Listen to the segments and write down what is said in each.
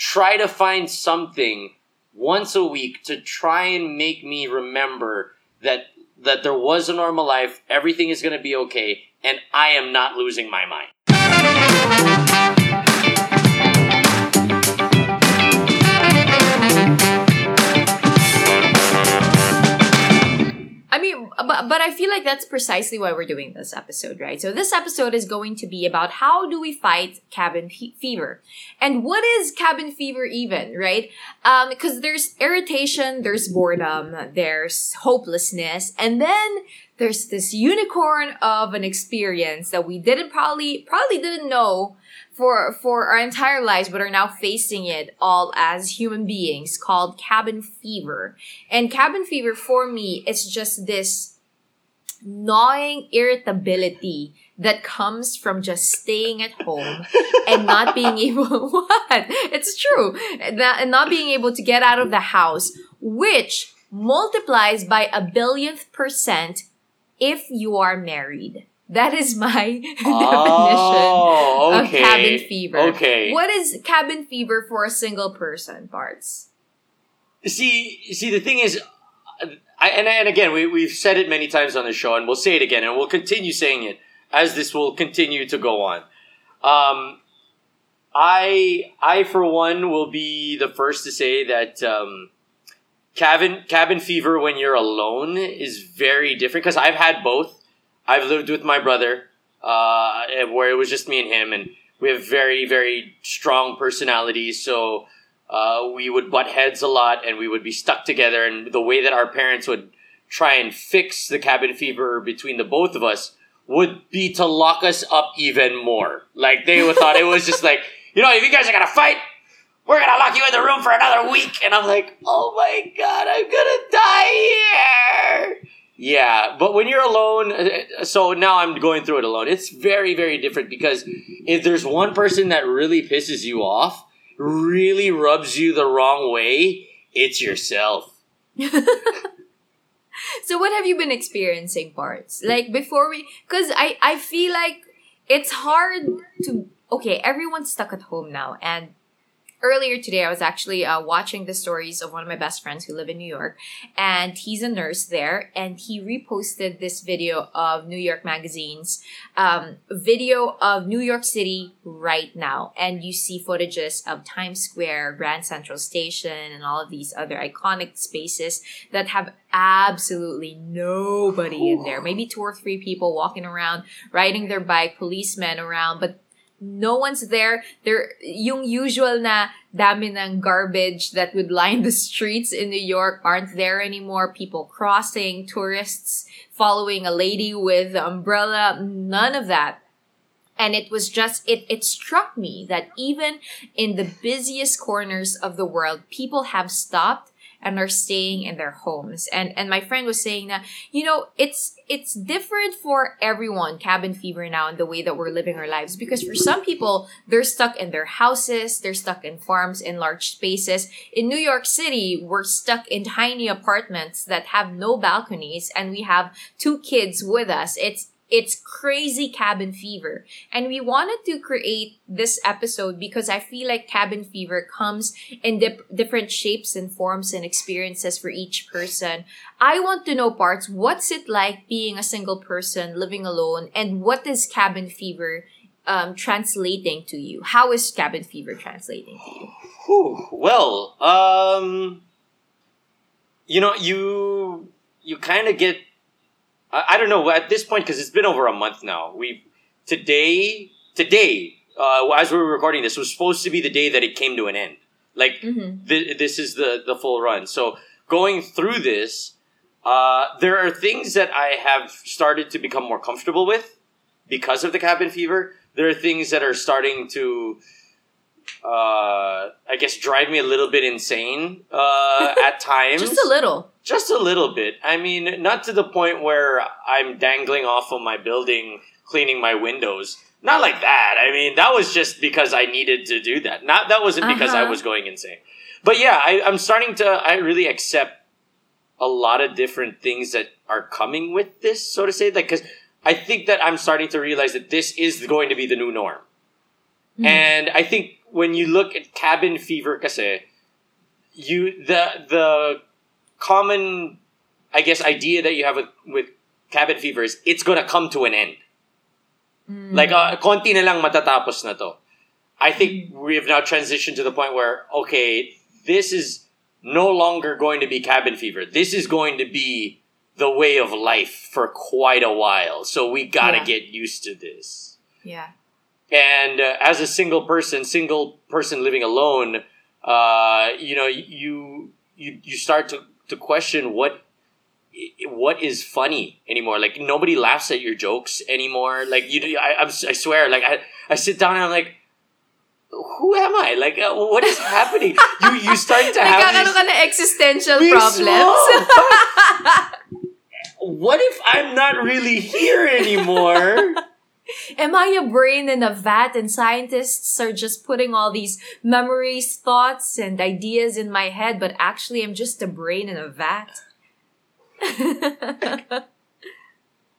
try to find something once a week to try and make me remember that that there was a normal life, everything is going to be okay, and I am not losing my mind. Mean, but, but I feel like that's precisely why we're doing this episode, right? So this episode is going to be about how do we fight cabin fe- fever? And what is cabin fever even, right? Um, because there's irritation, there's boredom, there's hopelessness, and then there's this unicorn of an experience that we didn't probably, probably didn't know for for our entire lives but are now facing it all as human beings called cabin fever. And cabin fever for me is just this gnawing irritability that comes from just staying at home and not being able what? It's true. And not being able to get out of the house which multiplies by a billionth percent if you are married that is my Oh, definition okay. of cabin fever. Okay. What is cabin fever for a single person, parts? See, see, the thing is, I, and and again, we we've said it many times on the show, and we'll say it again, and we'll continue saying it as this will continue to go on. Um, I I for one will be the first to say that um, cabin cabin fever when you're alone is very different because I've had both. I've lived with my brother, uh, where it was just me and him, and we have very very strong personalities, so uh, we would butt heads a lot and we would be stuck together and the way that our parents would try and fix the cabin fever between the both of us would be to lock us up even more. Like they would thought it was just like you know if you guys are gonna fight we're gonna lock you in the room for another week. And i'm like oh my god i'm gonna die here yeah but when you're alone uh, so now i'm going through it alone it's very very different because if there's one person that really pisses you off really rubs you the wrong way, it's yourself. So what have you been experiencing, parts? Like before we, because I I feel like it's hard to. Okay, everyone's stuck at home now, and earlier today I was actually uh, watching the stories of one of my best friends who live in New York, and he's a nurse there, and he reposted this video of New York Magazine's um, video of New York City right now, and you see footages of Times Square, Grand Central Station, and all of these other iconic spaces that have absolutely nobody in there. Maybe two or three people walking around, riding their bike, policemen around, but no one's there. There, yung usual na dami ng garbage that would line the streets in New York aren't there anymore. People crossing, tourists following a lady with the umbrella, none of that. And it was just, it, it struck me that even in the busiest corners of the world, people have stopped and are staying in their homes. And and my friend was saying that, you know, it's it's different for everyone, cabin fever now and the way that we're living our lives. Because for some people, they're stuck in their houses, they're stuck in farms, in large spaces. In New York City, we're stuck in tiny apartments that have no balconies and we have two kids with us. It's it's crazy cabin fever. And we wanted to create this episode because I feel like cabin fever comes in dip- different shapes and forms and experiences for each person. I want to know parts. What's it like being a single person living alone and what is cabin fever um, translating to you? How is cabin fever translating to you? Well, um, you know, you you kind of get. I, I don't know at this point because it's been over a month now. We today today uh, as we were recording this was supposed to be the day that it came to an end. Like Mm-hmm. th- this is the the full run. So going through this, uh, there are things that I have started to become more comfortable with because of the cabin fever. There are things that are starting to, uh, I guess, drive me a little bit insane uh, at times. Just a little. Just a little bit. I mean, not to the point where I'm dangling off of my building, cleaning my windows. Not like that. I mean, that was just because I needed to do that. Not that wasn't because I Uh-huh. was going insane. But yeah, I, I'm starting to. I really accept a lot of different things that are coming with this, so to say. Like, because I think that I'm starting to realize that this is going to be the new norm. Mhm. And I think when you look at cabin fever kasi, you the the common I guess idea that you have with, with cabin fever is it's gonna come to an end. Like uh, konti na lang matatapos na to. I think we have now transitioned to the point where okay, this is no longer going to be cabin fever. This is going to be the way of life for quite a while. So we got to Yeah. get used to this. Yeah. And uh, as a single person, single person living alone, uh, you know, you you you start to to question what what is funny anymore. Like nobody laughs at your jokes anymore. Like you, I, I'm, I swear. Like I, I sit down and I'm like, who am I? Like uh, what is happening? you you start to have these, ka existential problems. what if I'm not really here anymore? Am I a brain in a vat and scientists are just putting all these memories, thoughts, and ideas in my head, but actually I'm just a brain in a vat?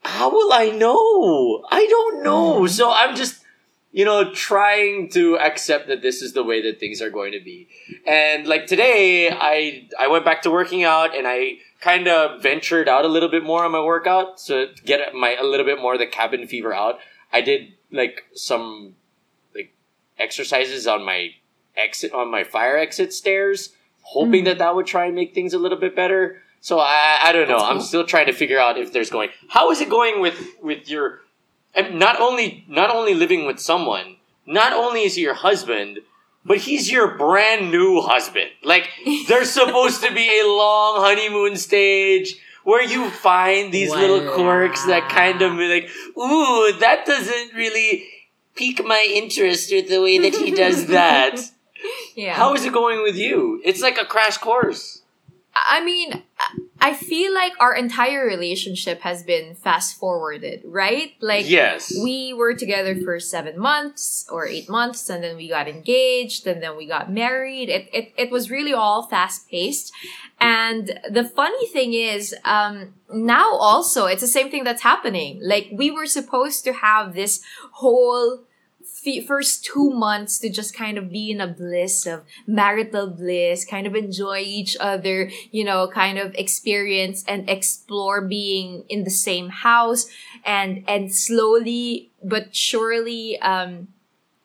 How will I know? I don't know. Mm. So I'm just, you know, trying to accept that this is the way that things are going to be. And like today, I I went back to working out and I kind of ventured out a little bit more on my workout to get my a little bit more of the cabin fever out. I did like some like exercises on my exit on my fire exit stairs, hoping Mm. that that would try and make things a little bit better. So I I don't know. That's I'm still trying to figure out if there's going. How is it going with with your and not only not only living with someone, not only is he your husband, but he's your brand new husband. Like there's supposed to be a long honeymoon stage where you find these little quirks that kind of be like, ooh, that doesn't really pique my interest with the way that he does that. yeah. How is it going with you? It's like a crash course. I mean, I feel like our entire relationship has been fast forwarded, right? Like, yes. we were together for seven months or eight months, and then we got engaged, and then we got married. It it, it was really all fast paced. And the funny thing is, um, now also it's the same thing that's happening. Like we were supposed to have this whole f- first two months to just kind of be in a bliss of marital bliss, kind of enjoy each other, you know, kind of experience and explore being in the same house and and slowly but surely um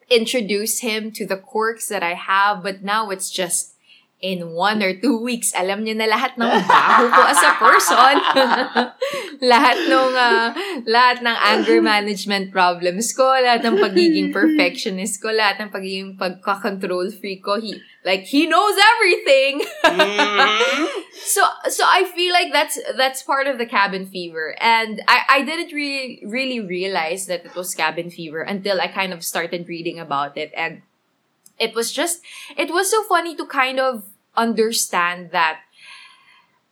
introduce him to the quirks that I have but now it's just in one or two weeks alam niya na lahat ng baho ko as a person. Lahat ng ah, lahat ng anger management problems ko lahat ng pagiging perfectionist ko lahat ng pagiging pagka-control freak ko he like he knows everything. So so I feel like that's that's part of the cabin fever, and I I didn't really really realize that it was cabin fever until I kind of started reading about it, and it was just it was so funny to kind of understand that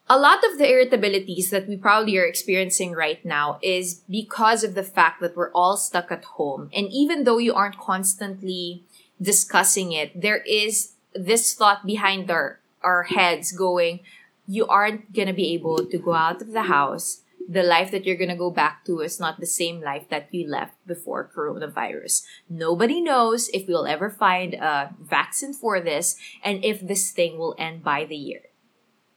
a lot of the irritabilities that we probably are experiencing right now is because of the fact that we're all stuck at home. And even though you aren't constantly discussing it, there is this thought behind our, our heads going, you aren't going to be able to go out of the house. The life that you're going to go back to is not the same life that you left before coronavirus. Nobody knows if we'll ever find a vaccine for this and if this thing will end by the year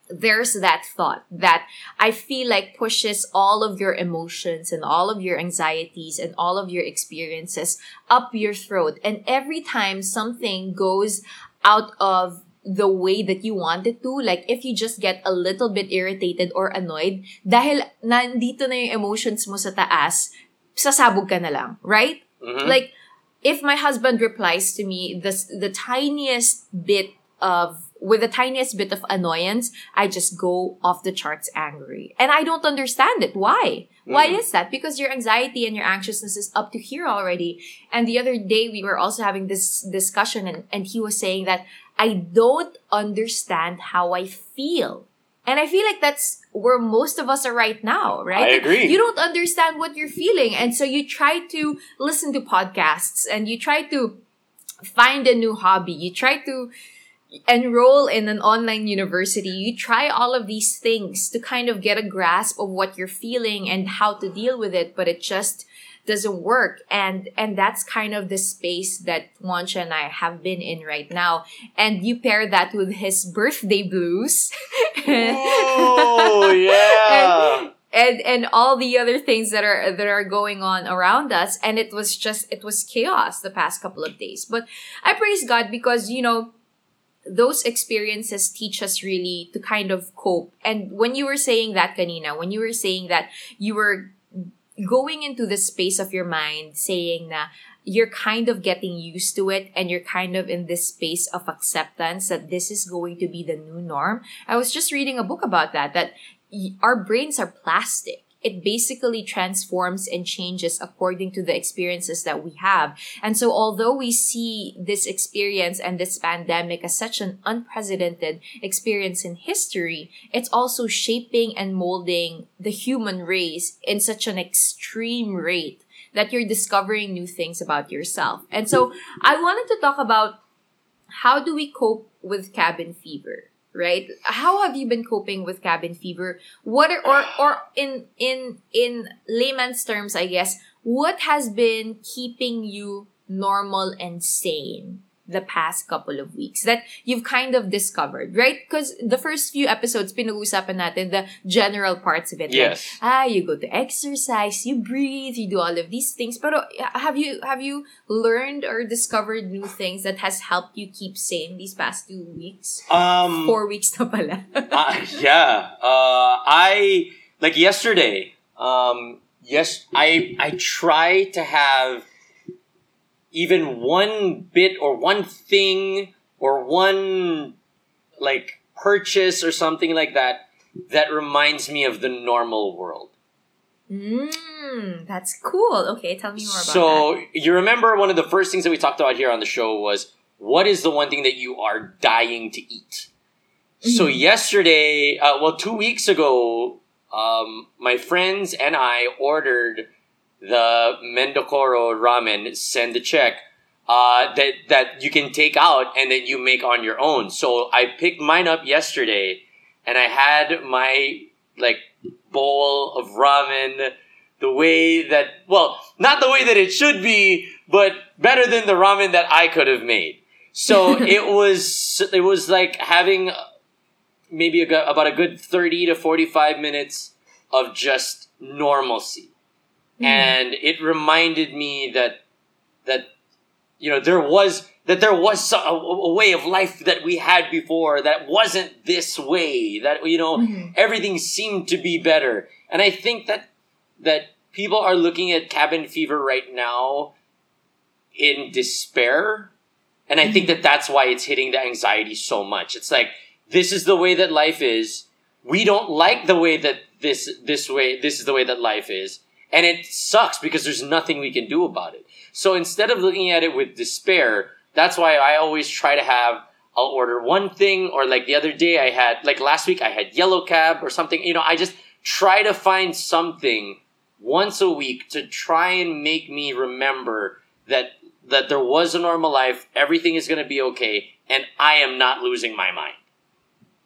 there's that thought that I feel like pushes all of your emotions and all of your anxieties and all of your experiences up your throat. And every time something goes out of the way that you want it to, like if you just get a little bit irritated or annoyed, dahil nandito na yung emotions mo sa taas, sasabog ka na lang, right? Mhm. Like, if my husband replies to me the, the tiniest bit of, with the tiniest bit of annoyance, I just go off the charts angry. And I don't understand it. Why? Why Mhm. is that? Because your anxiety and your anxiousness is up to here already. And the other day we were also having this discussion and, and he was saying that I don't understand how I feel. And I feel like that's where most of us are right now, right? I agree. You don't understand what you're feeling. And so you try to listen to podcasts and you try to find a new hobby. You try to enroll in an online university. You try all of these things to kind of get a grasp of what you're feeling and how to deal with it. But it just, doesn't work. And and that's kind of the space that Juancha and I have been in right now. And you pair that with his birthday blues. Oh yeah. And, and and all the other things that are that are going on around us. And it was just it was chaos the past couple of days. But i praise god because you know those experiences teach us really to kind of cope. And when you were saying that kanina when you were saying that you were going into the space of your mind saying that you're kind of getting used to it and you're kind of in this space of acceptance that this is going to be the new norm. I was just reading a book about that, that our brains are plastic. It basically transforms and changes according to the experiences that we have. And so although we see this experience and this pandemic as such an unprecedented experience in history, it's also shaping and molding the human race in such an extreme rate that you're discovering new things about yourself. And so I wanted to talk about how do we cope with cabin fever? Right? How have you been coping with cabin fever? What are, or or in in in layman's terms, I guess, what has been keeping you normal and sane the past couple of weeks that you've kind of discovered, right? Because the first few episodes, pinag-usapan natin the general parts of it. Yes. Like, ah, you go to exercise, you breathe, you do all of these things. But have you have you learned or discovered new things that has helped you keep sane these past two weeks? Um, Four weeks na pala. uh, yeah. Uh, I like yesterday. Um, yes, I I try to have even one bit or one thing or one like purchase or something like that that reminds me of the normal world. Mm, that's cool. Okay, tell me more about so that. you remember one of the first things that we talked about here on the show was what is the one thing that you are dying to eat? So Mhm. yesterday, uh, well, two weeks ago, um, my friends and I ordered the Mendokoro ramen. Send the check. Uh, that that you can take out and then you make on your own. So I picked mine up yesterday, and I had my like bowl of ramen the way that well, not the way that it should be, but better than the ramen that I could have made. So it was it was like having maybe a, about a good 30 to 45 minutes of just normalcy. Mhm. And it reminded me that that you know there was that there was a, a way of life that we had before that wasn't this way that you know Mhm. everything seemed to be better. And I think that that people are looking at cabin fever right now in despair. And I think that that's why it's hitting the anxiety so much. It's like this is the way that life is. We don't like the way that this this way this is the way that life is. And it sucks because there's nothing we can do about it. So instead of looking at it with despair, that's why I always try to have I'll order one thing or like the other day I had like last week I had yellow cab or something. You know, I just try to find something once a week to try and make me remember that that there was a normal life, everything is going to be okay, and I am not losing my mind.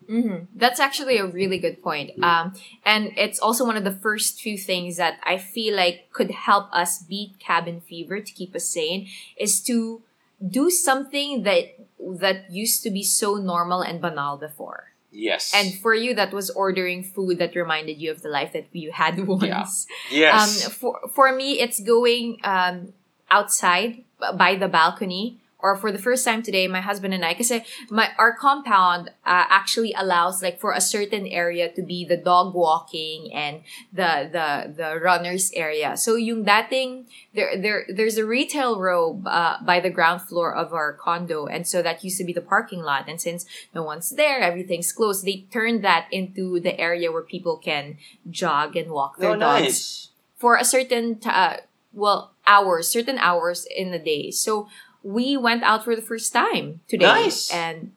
Hmm That's actually a really good point. Um, and it's also one of the first few things that I feel like could help us beat cabin fever to keep us sane is to do something that that used to be so normal and banal before. Yes. And for you, that was ordering food that reminded you of the life that you had once. yes. Um, for for me, it's going um, outside by the balcony. Or for the first time today, my husband and I, kasi my our compound uh, actually allows like for a certain area to be the dog walking and the the the runners area. So yung dating there there there's a retail row uh, by the ground floor of our condo, and so that used to be the parking lot. And since no one's there, everything's closed. They turned that into the area where people can jog and walk oh, their dogs nice. for a certain t- uh, well hours certain hours in the day so we went out for the first time today Nice. and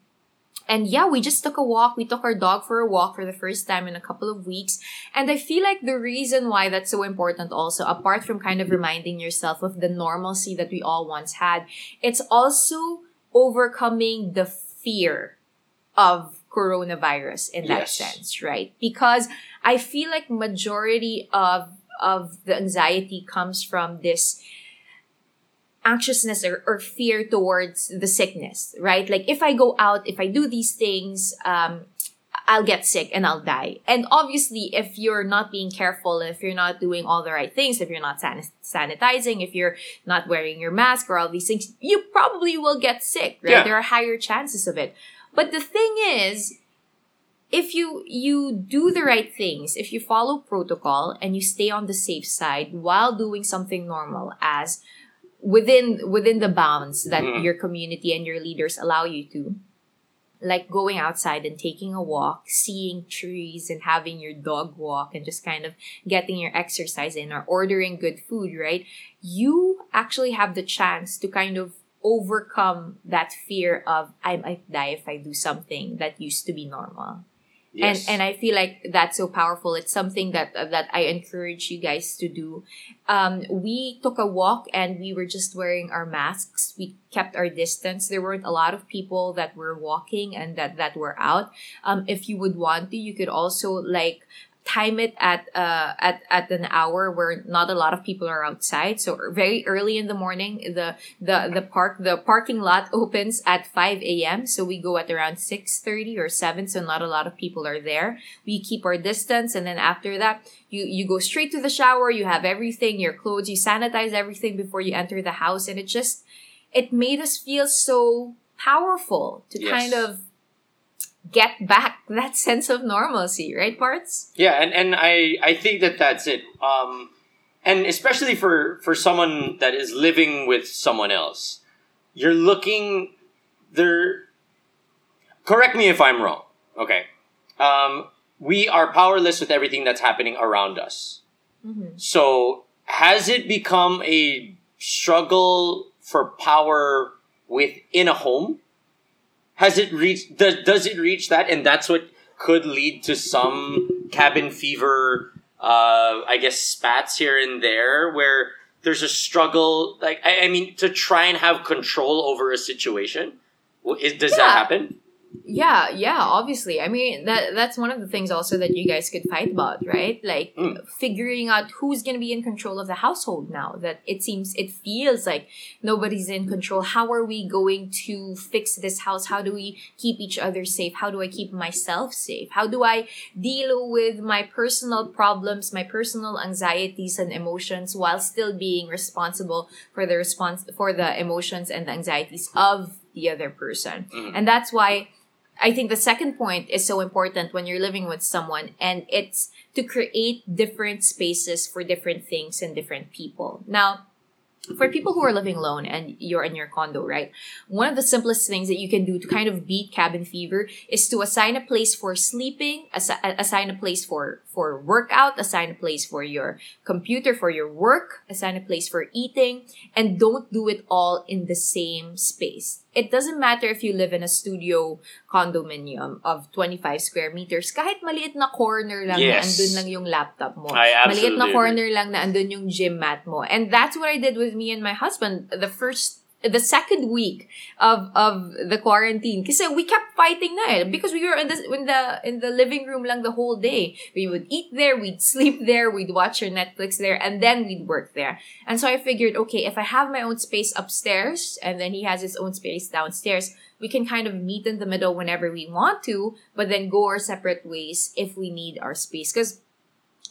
and yeah we just took a walk we took our dog for a walk for the first time in a couple of weeks and i feel like the reason why that's so important also apart from kind of reminding yourself of the normalcy that we all once had it's also overcoming the fear of coronavirus in that Yes. sense right because i feel like majority of of the anxiety comes from this anxiousness or, or fear towards the sickness, right? Like if I go out, if I do these things, um, I'll get sick and I'll die. And obviously, if you're not being careful, if you're not doing all the right things, if you're not san- sanitizing, if you're not wearing your mask or all these things, you probably will get sick, right? Yeah. There are higher chances of it. But the thing is, if you you do the right things, if you follow protocol and you stay on the safe side while doing something normal as within within the bounds that Mhm. your community and your leaders allow you to like going outside and taking a walk seeing trees and having your dog walk and just kind of getting your exercise in or ordering good food right you actually have the chance to kind of overcome that fear of i might die if i do something that used to be normal Yes. and and I feel like that's so powerful. It's something that that I encourage you guys to do. Um, we took a walk and we were just wearing our masks. We kept our distance. There weren't a lot of people that were walking and that that were out. Um, if you would want to, you could also like time it at uh at at an hour where not a lot of people are outside. So very early in the morning the the the park the parking lot opens at 5 a.m so we go at around 6.30 or 7 so not a lot of people are there. We keep our distance and then after that you you go straight to the shower you have everything your clothes you sanitize everything before you enter the house. And it just it made us feel so powerful to Yes. kind of get back that sense of normalcy right parts Yeah, and, and I, I think that that's it. Um, and especially for, for someone that is living with someone else, you're looking, they're, correct me if I'm wrong, okay? Um, we are powerless with everything that's happening around us. mm-hmm. So has it become a struggle for power within a home? Has it reached does, does it reach that and that's what could lead to some cabin fever uh I guess spats here and there where there's a struggle like I, I mean to try and have control over a situation? Is, does that happen? Yeah, yeah, obviously. I mean, that that's one of the things also that you guys could fight about, right? Like Mm. figuring out who's going to be in control of the household now that it seems it feels like nobody's in control. How are we going to fix this house? How do we keep each other safe? How do I keep myself safe? How do I deal with my personal problems, my personal anxieties and emotions while still being responsible for the response for the emotions and the anxieties of the other person? Mhm. And that's why I think the second point is so important when you're living with someone, and it's to create different spaces for different things and different people. Now, for people who are living alone and you're in your condo, right? One of the simplest things that you can do to kind of beat cabin fever is to assign a place for sleeping, assi- assign a place for for workout, assign a place for your computer, for your work, assign a place for eating, and don't do it all in the same space. It doesn't matter if you live in a studio condominium of 25 square meters. Kahit maliit na corner lang na andun lang yung laptop mo. I Maliit na agree. corner lang na andun yung gym mat mo. And that's what I did with me and my husband the first the second week of of the quarantine. Kasi we kept fighting na eh. Because we were in the in the in the living room lang the whole day. We would eat there we'd sleep there we'd watch our netflix there and then we'd work there. And so i figured okay if i have my own space upstairs and then he has his own space downstairs we can kind of meet in the middle whenever we want to but then go our separate ways if we need our space. Because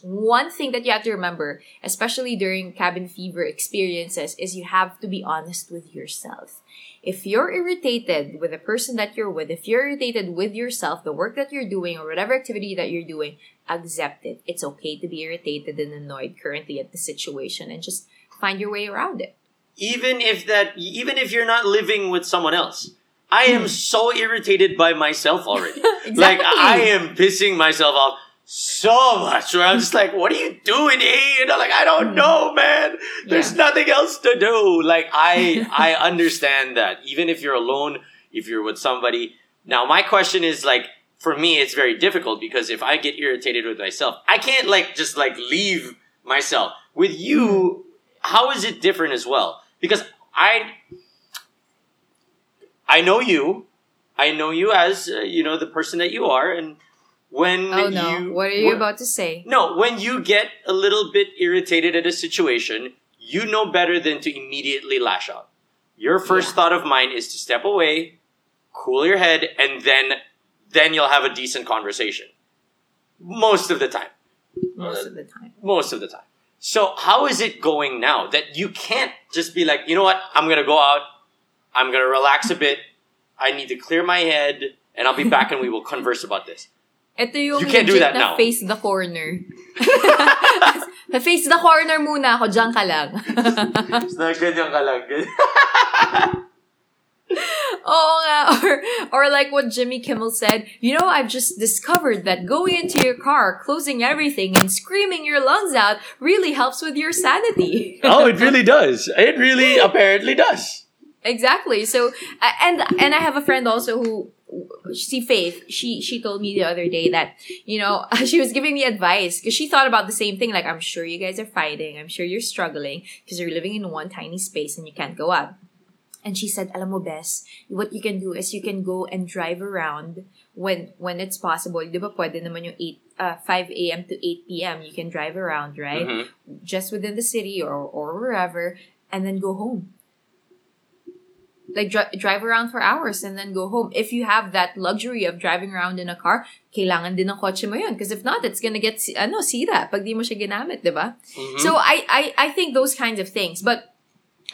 one thing that you have to remember, especially during cabin fever experiences, is you have to be honest with yourself. If you're irritated with the person that you're with, if you're irritated with yourself, the work that you're doing, or whatever activity that you're doing, accept it. It's okay to be irritated and annoyed currently at the situation and just find your way around it. even if that even if you're not living with someone else i am hmm. so irritated by myself already like i am pissing myself off so much where i'm just like what are you doing eh? you know like i don't know man. There's Yeah. nothing else to do. Like i i understand that. Even if you're alone if you're with somebody. Now my question is like for me it's very difficult because if i get irritated with myself i can't like just like leave myself. With you how is it different as well? Because i i know you. I know you as uh, you know the person that you are and when Oh no! you what are you when- about to say? No, when you get a little bit irritated at a situation, you know better than to immediately lash out. Your first Yeah. thought of mine is to step away, cool your head, and then then you'll have a decent conversation. Most of the time. Most of the time. Most of the time. So how is it going now that you can't just be like, you know what, I'm gonna go out, I'm gonna relax a bit, I need to clear my head, and I'll be back and we will converse about this. Ito yung You can't do that na now. face the corner. face the corner muna ako, dyan ka lang. Na ganyan ka lang. Oo nga. Or, or like what Jimmy Kimmel said, you know, I've just discovered that going into your car, closing everything, and screaming your lungs out really helps with your sanity. oh, it really does. It really apparently does. Exactly. So, and and I have a friend also who, see Faith. She she told me the other day that you know she was giving me advice because she thought about the same thing. Like I'm sure you guys are fighting. I'm sure you're struggling because you're living in one tiny space and you can't go out. And she said, "Alam mo, Bes, what you can do is you can go and drive around when when it's possible. Di ba pwede naman yung 8, uh, 5 a.m. to 8 p.m. You can drive around, right? Mhm. just within the city or, or wherever and then go home like dri- drive around for hours and then go home. If you have that luxury of driving around in a car kailangan din ng kotse mo yun. Because if not it's gonna get ano sira pag di mo siya ginamit di ba? Mhm. so I, I I think those kinds of things. But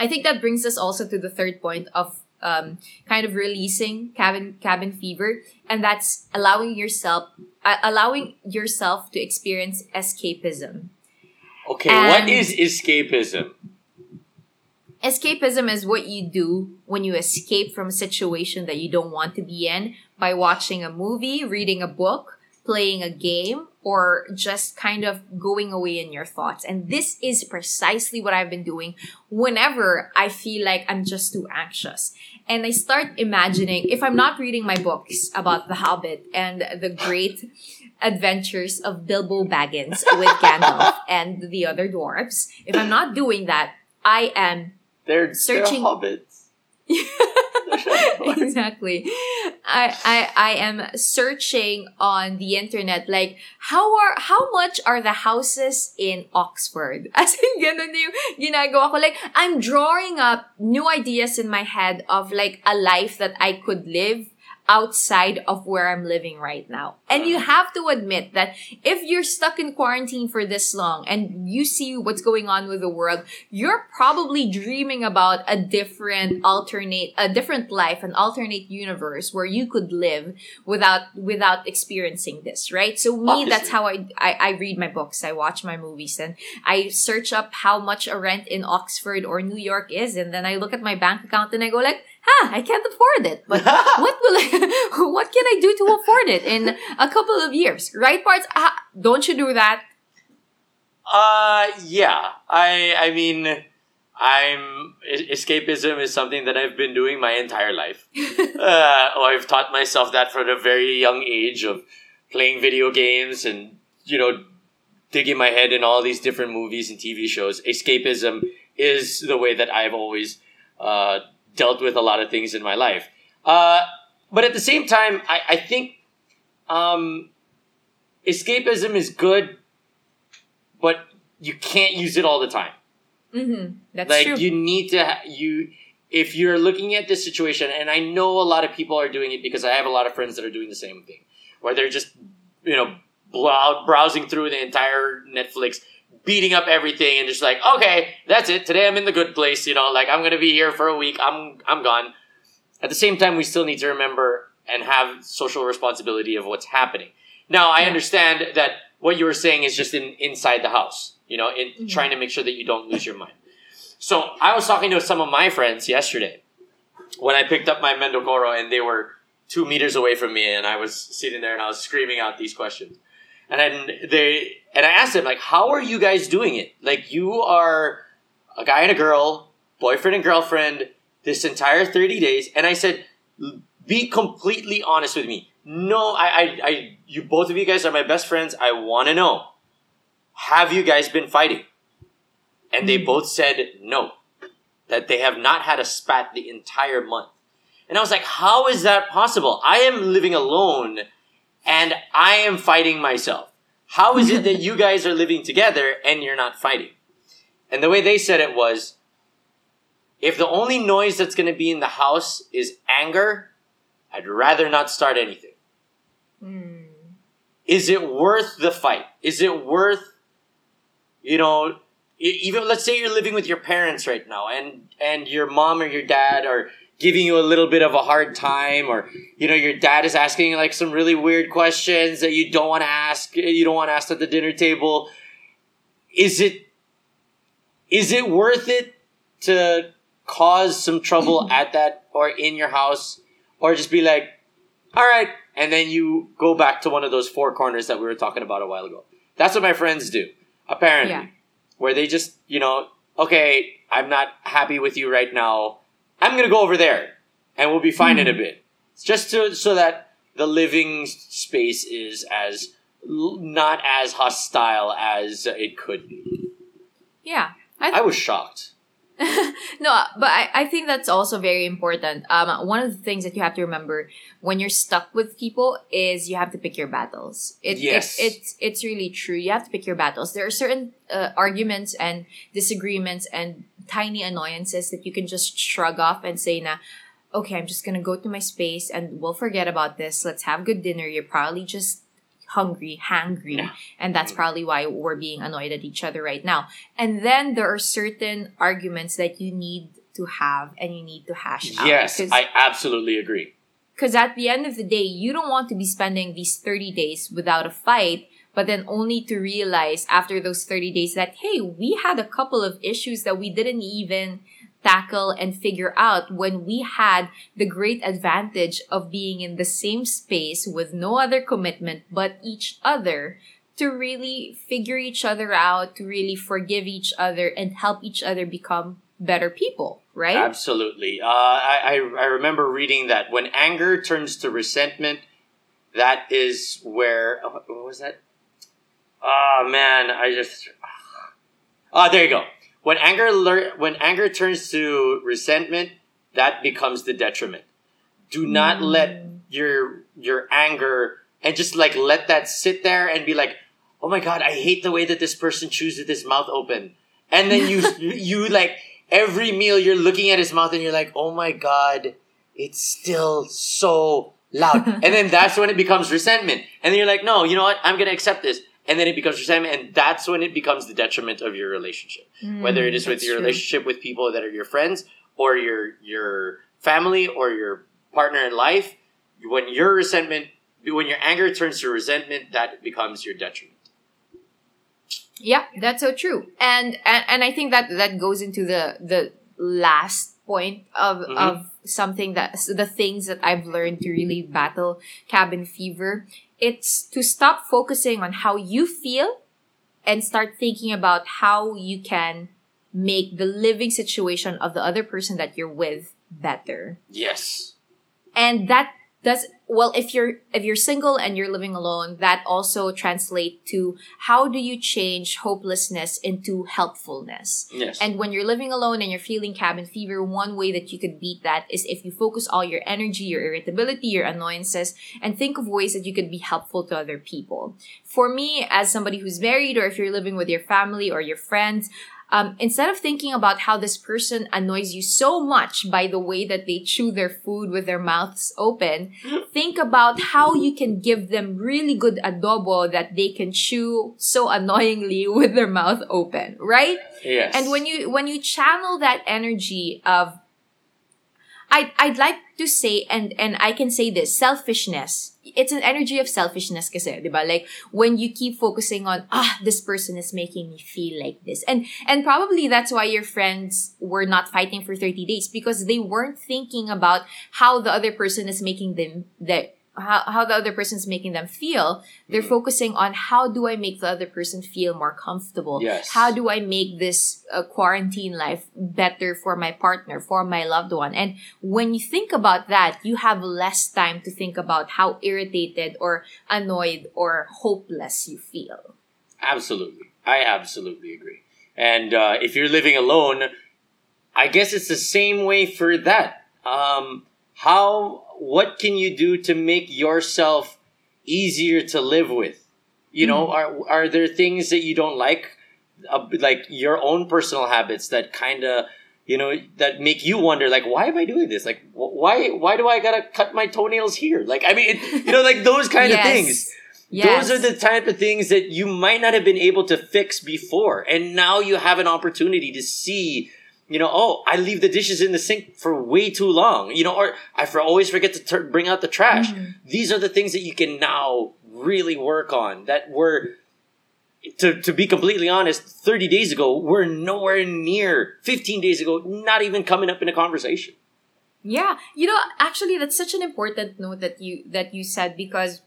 I think that brings us also to the third point of um, kind of releasing cabin cabin fever and that's allowing yourself uh, allowing yourself to experience escapism. Okay, what And- is escapism? Escapism is what you do when you escape from a situation that you don't want to be in by watching a movie, reading a book, playing a game, or just kind of going away in your thoughts. And this is precisely what I've been doing whenever I feel like I'm just too anxious. And I start imagining if I'm not reading my books about The Hobbit and the great adventures of Bilbo Baggins with Gandalf and the other dwarves, if I'm not doing that, I am They're Searching- They're hobbits. exactly. I, I I am searching on the internet like how are how much are the houses in Oxford? As in ganun yung ginagawa ko like I'm drawing up new ideas in my head of like a life that I could live outside of where I'm living right now. And you uh-huh. have to admit that if you're stuck in quarantine for this long and you see what's going on with the world, you're probably dreaming about a different alternate, a different life, an alternate universe where you could live without, without experiencing this, right? So me, that's how I, I, I read my books, I watch my movies, and I search up how much a rent in Oxford or New York is, and then I look at my bank account and I go like, huh, I can't afford it, but what will I, what can I do to afford it in a couple of years? Right parts? Ah, don't you do that? Uh, yeah. I I mean, I'm escapism is something that I've been doing my entire life. uh, or I've taught myself that from a very young age of playing video games and you know digging my head in all these different movies and TV shows. Escapism is the way that I've always uh, dealt with a lot of things in my life. Uh, but at the same time, I, I think um, escapism is good, but you can't use it all the time. Mm-hmm. That's like true. you need to ha- you if you're looking at this situation, and I know a lot of people are doing it because I have a lot of friends that are doing the same thing, where they're just you know blow- browsing through the entire Netflix, beating up everything, and just like, okay, that's it. Today I'm in the good place. You know, like I'm gonna be here for a week. I'm I'm gone. At the same time, we still need to remember and have social responsibility of what's happening. Now, I understand that what you were saying is just in inside the house. You know, in Mhm. trying to make sure that you don't lose your mind. So I was talking to some of my friends yesterday when I picked up my Mendokoro and they were two meters away from me and I was sitting there and I was screaming out these questions. And then they and I asked them like, how are you guys doing it? Like you are a guy and a girl, boyfriend and girlfriend, this entire 30 days. And I said, be completely honest with me. No, I, I, I you both of you guys are my best friends. I want to know. Have you guys been fighting? And they Mm. both said no, that they have not had a spat the entire month. And I was like, how is that possible? I am living alone and I am fighting myself. How is it that you guys are living together and you're not fighting? And the way they said it was if the only noise that's going to be in the house is anger, I'd rather not start anything. Mm. Is it worth the fight? Is it worth, you know, even let's say you're living with your parents right now and and your mom or your dad are giving you a little bit of a hard time or you know your dad is asking like some really weird questions that you don't want to ask you don't want to ask at the dinner table is it is it worth it to cause some trouble at that or in your house or just be like all right and then you go back to one of those four corners that we were talking about a while ago. That's what my friends do apparently Yeah. where they just you know okay i'm not happy with you right now. I'm gonna go over there and we'll be fine in a mm-hmm. bit. It's just to, so that the living space is as not as hostile as it could be. Yeah. i was shocked no, but I, I think that's also very important. Um, one of the things that you have to remember when you're stuck with people is you have to pick your battles. It, Yes. it, it's it's really true. You have to pick your battles. There are certain uh, arguments and disagreements and tiny annoyances that you can just shrug off and say, "Nah, okay, I'm just gonna go to my space and we'll forget about this. Let's have good dinner. You're probably just hungry, hangry, Yeah. and that's probably why we're being annoyed at each other right now." And then there are certain arguments that you need to have and you need to hash out. yes i absolutely agree because at the end of the day, you don't want to be spending these 30 days without a fight, but then only to realize after those 30 days that, hey, we had a couple of issues that we didn't even tackle and figure out when we had the great advantage of being in the same space with no other commitment but each other to really figure each other out, to really forgive each other and help each other become better people, right? Absolutely. Uh, I, I I remember reading that when anger turns to resentment, that is where oh, what was that? Oh man, I just ah there you go. When anger when anger turns to resentment, that becomes the detriment. Do not Mm. let your your anger and just like let that sit there and be like, oh my god, I hate the way that this person chews with his mouth open, and then you you like every meal you're looking at his mouth and you're like, oh my god, it's still so loud. and then that's when it becomes resentment. And then you're like, no, you know what? I'm gonna accept this. And then it becomes resentment, and that's when it becomes the detriment of your relationship. Whether it is with Mm, your true. relationship with people that are your friends or your your family or your partner in life, when your resentment when your anger turns to resentment, that becomes your detriment. Yeah, that's so true. And and, and I think that that goes into the the last point of Mhm. of something that the things that I've learned to really battle cabin fever. It's to stop focusing on how you feel and start thinking about how you can make the living situation of the other person that you're with better Yes. and that does well if you're if you're single and you're living alone that also translate to how do you change hopelessness into helpfulness Yes. and when you're living alone and you're feeling cabin fever one way that you could beat that is if you focus all your energy your irritability your annoyances and think of ways that you could be helpful to other people for me as somebody who's married or if you're living with your family or your friends um, instead of thinking about how this person annoys you so much by the way that they chew their food with their mouths open, think about how you can give them really good adobo that they can chew so annoyingly with their mouth open, right? yes. And when you when you channel that energy of I I'd like to say and and I can say this selfishness. It's an energy of selfishness kasi, 'di ba? Like when you keep focusing on ah this person is making me feel like this. And and probably that's why your friends were not fighting for 30 days because they weren't thinking about how the other person is making them that how, how the other person's making them feel they're Mhm. focusing on how do i make the other person feel more comfortable Yes. how do i make this uh, quarantine life better for my partner for my loved one and when you think about that you have less time to think about how irritated or annoyed or hopeless you feel Absolutely. I absolutely agree. And uh, if you're living alone, I guess it's the same way for that. Um, how, what can you do to make yourself easier to live with? You know, Mm-hmm. are are there things that you don't like, uh, like your own personal habits that kind of you know that make you wonder like why am i doing this like wh- why why do i gotta cut my toenails here like i mean it, you know like those kind of things Yes. those are the type of things that you might not have been able to fix before. And now you have an opportunity to see, you know, oh, I leave the dishes in the sink for way too long, you know, or I for, always forget to tur- bring out the trash. Mhm. These are the things that you can now really work on that were, to, to be completely honest, 30 days ago, were nowhere near 15 days ago, not even coming up in a conversation. Yeah, you know, actually, that's such an important note that you that you said because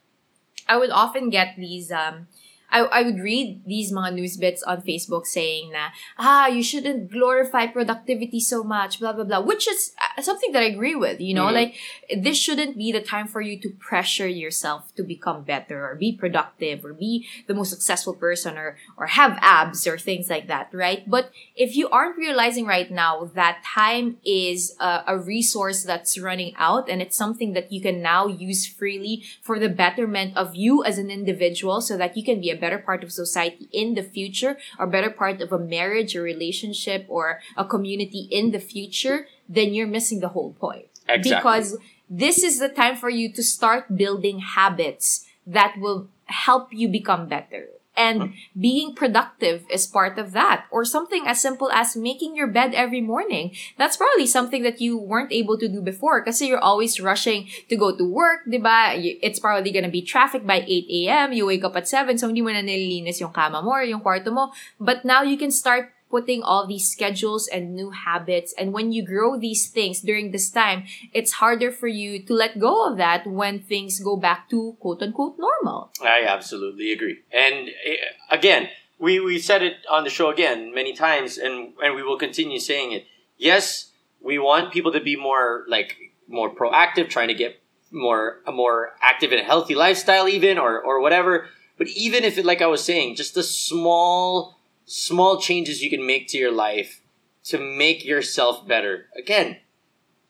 I would often get these. Um, I I would read these mga news bits on Facebook saying na ah you shouldn't glorify productivity so much blah blah blah which is something that I agree with you know Mhm. like this shouldn't be the time for you to pressure yourself to become better or be productive or be the most successful person or or have abs or things like that right but if you aren't realizing right now that time is a, a resource that's running out and it's something that you can now use freely for the betterment of you as an individual so that you can be a better part of society in the future or better part of a marriage or relationship or a community in the future then you're missing the whole point Exactly. because this is the time for you to start building habits that will help you become better. And hmm. being productive is part of that. Or something as simple as making your bed every morning. That's probably something that you weren't able to do before because you're always rushing to go to work, di ba? It's probably gonna be traffic by 8 a.m. You wake up at 7, so hindi mo na nililinis yung kama mo or yung kwarto mo. But now you can start putting all these schedules and new habits. And when you grow these things during this time, it's harder for you to let go of that when things go back to quote unquote normal. I absolutely agree. And eh, again, we we said it on the show again many times, and and we will continue saying it. Yes, we want people to be more like more proactive, trying to get more a more active and healthy lifestyle, even or or whatever. But even if it, like I was saying, just the small small changes you can make to your life to make yourself better. Again,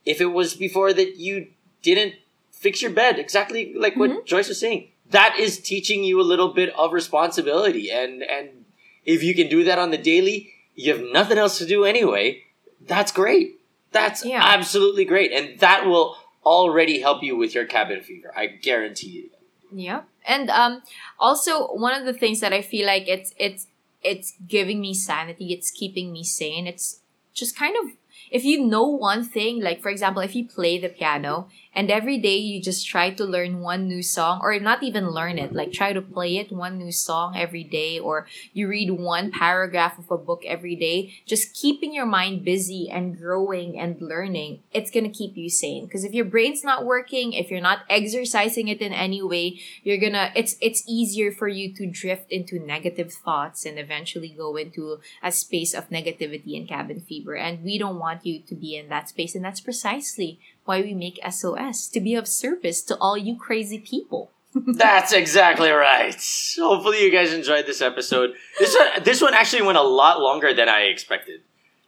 if it was before that you didn't fix your bed, exactly like what Joyce was saying, that is teaching you a little bit of responsibility. And and if you can do that on the daily, you have nothing else to do anyway. That's great. That's Yeah. absolutely great, and that will already help you with your cabin fever. I guarantee you. Yeah. And um also one of the things that I feel like it's it's it's giving me sanity, it's keeping me sane. It's just kind of if you know one thing, like for example, if you play the piano and every day you just try to learn one new song or not even learn it, like try to play it one new song every day or you read one paragraph of a book every day, just keeping your mind busy and growing and learning, it's going to keep you sane. Because if your brain's not working, if you're not exercising it in any way, you're gonna it's it's easier for you to drift into negative thoughts and eventually go into a space of negativity and cabin fever and we don't want you to be in that space and that's precisely why we make SOS to be of service to all you crazy people. That's exactly right. Hopefully, you guys enjoyed this episode. This one, this one actually went a lot longer than I expected.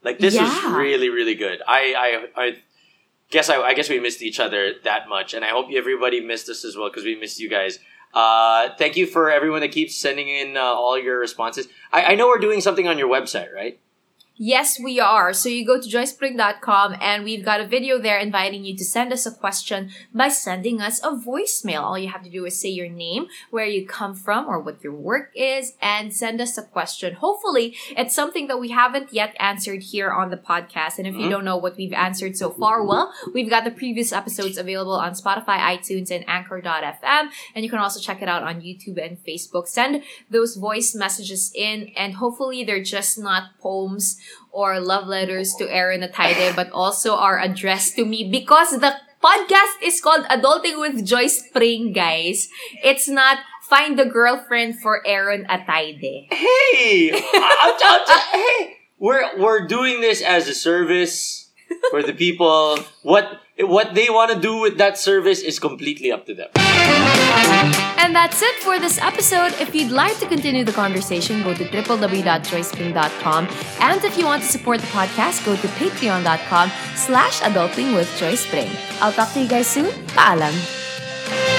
Like this was really, really good. I, I, I guess I, I guess we missed each other that much, and I hope everybody missed us as well because we missed you guys. Uh, thank you for everyone that keeps sending in uh, all your responses. I, I know we're doing something on your website, right? Yes, we are. So you go to joycepring.com and we've got a video there inviting you to send us a question by sending us a voicemail. All you have to do is say your name, where you come from, or what your work is, and send us a question. Hopefully, it's something that we haven't yet answered here on the podcast. And if you Mhm. don't know what we've answered so far, well, we've got the previous episodes available on Spotify, iTunes, and Anchor.fm. And you can also check it out on YouTube and Facebook. Send those voice messages in, and hopefully they're just not poems or love letters to Aaron Atayde, but also are addressed to me because the podcast is called Adulting with Joyce Pring, guys. It's not Find the Girlfriend for Aaron Atayde. Hey, I'll- I'll- I'll- hey, we're we're doing this as a service for the people. What what they want to do with that service is completely up to them. And that's it for this episode. If you'd like to continue the conversation, go to www.joycepring.com. And if you want to support the podcast, go to patreon.com slash adulting with Joyce Pring. I'll talk to you guys soon. Paalam!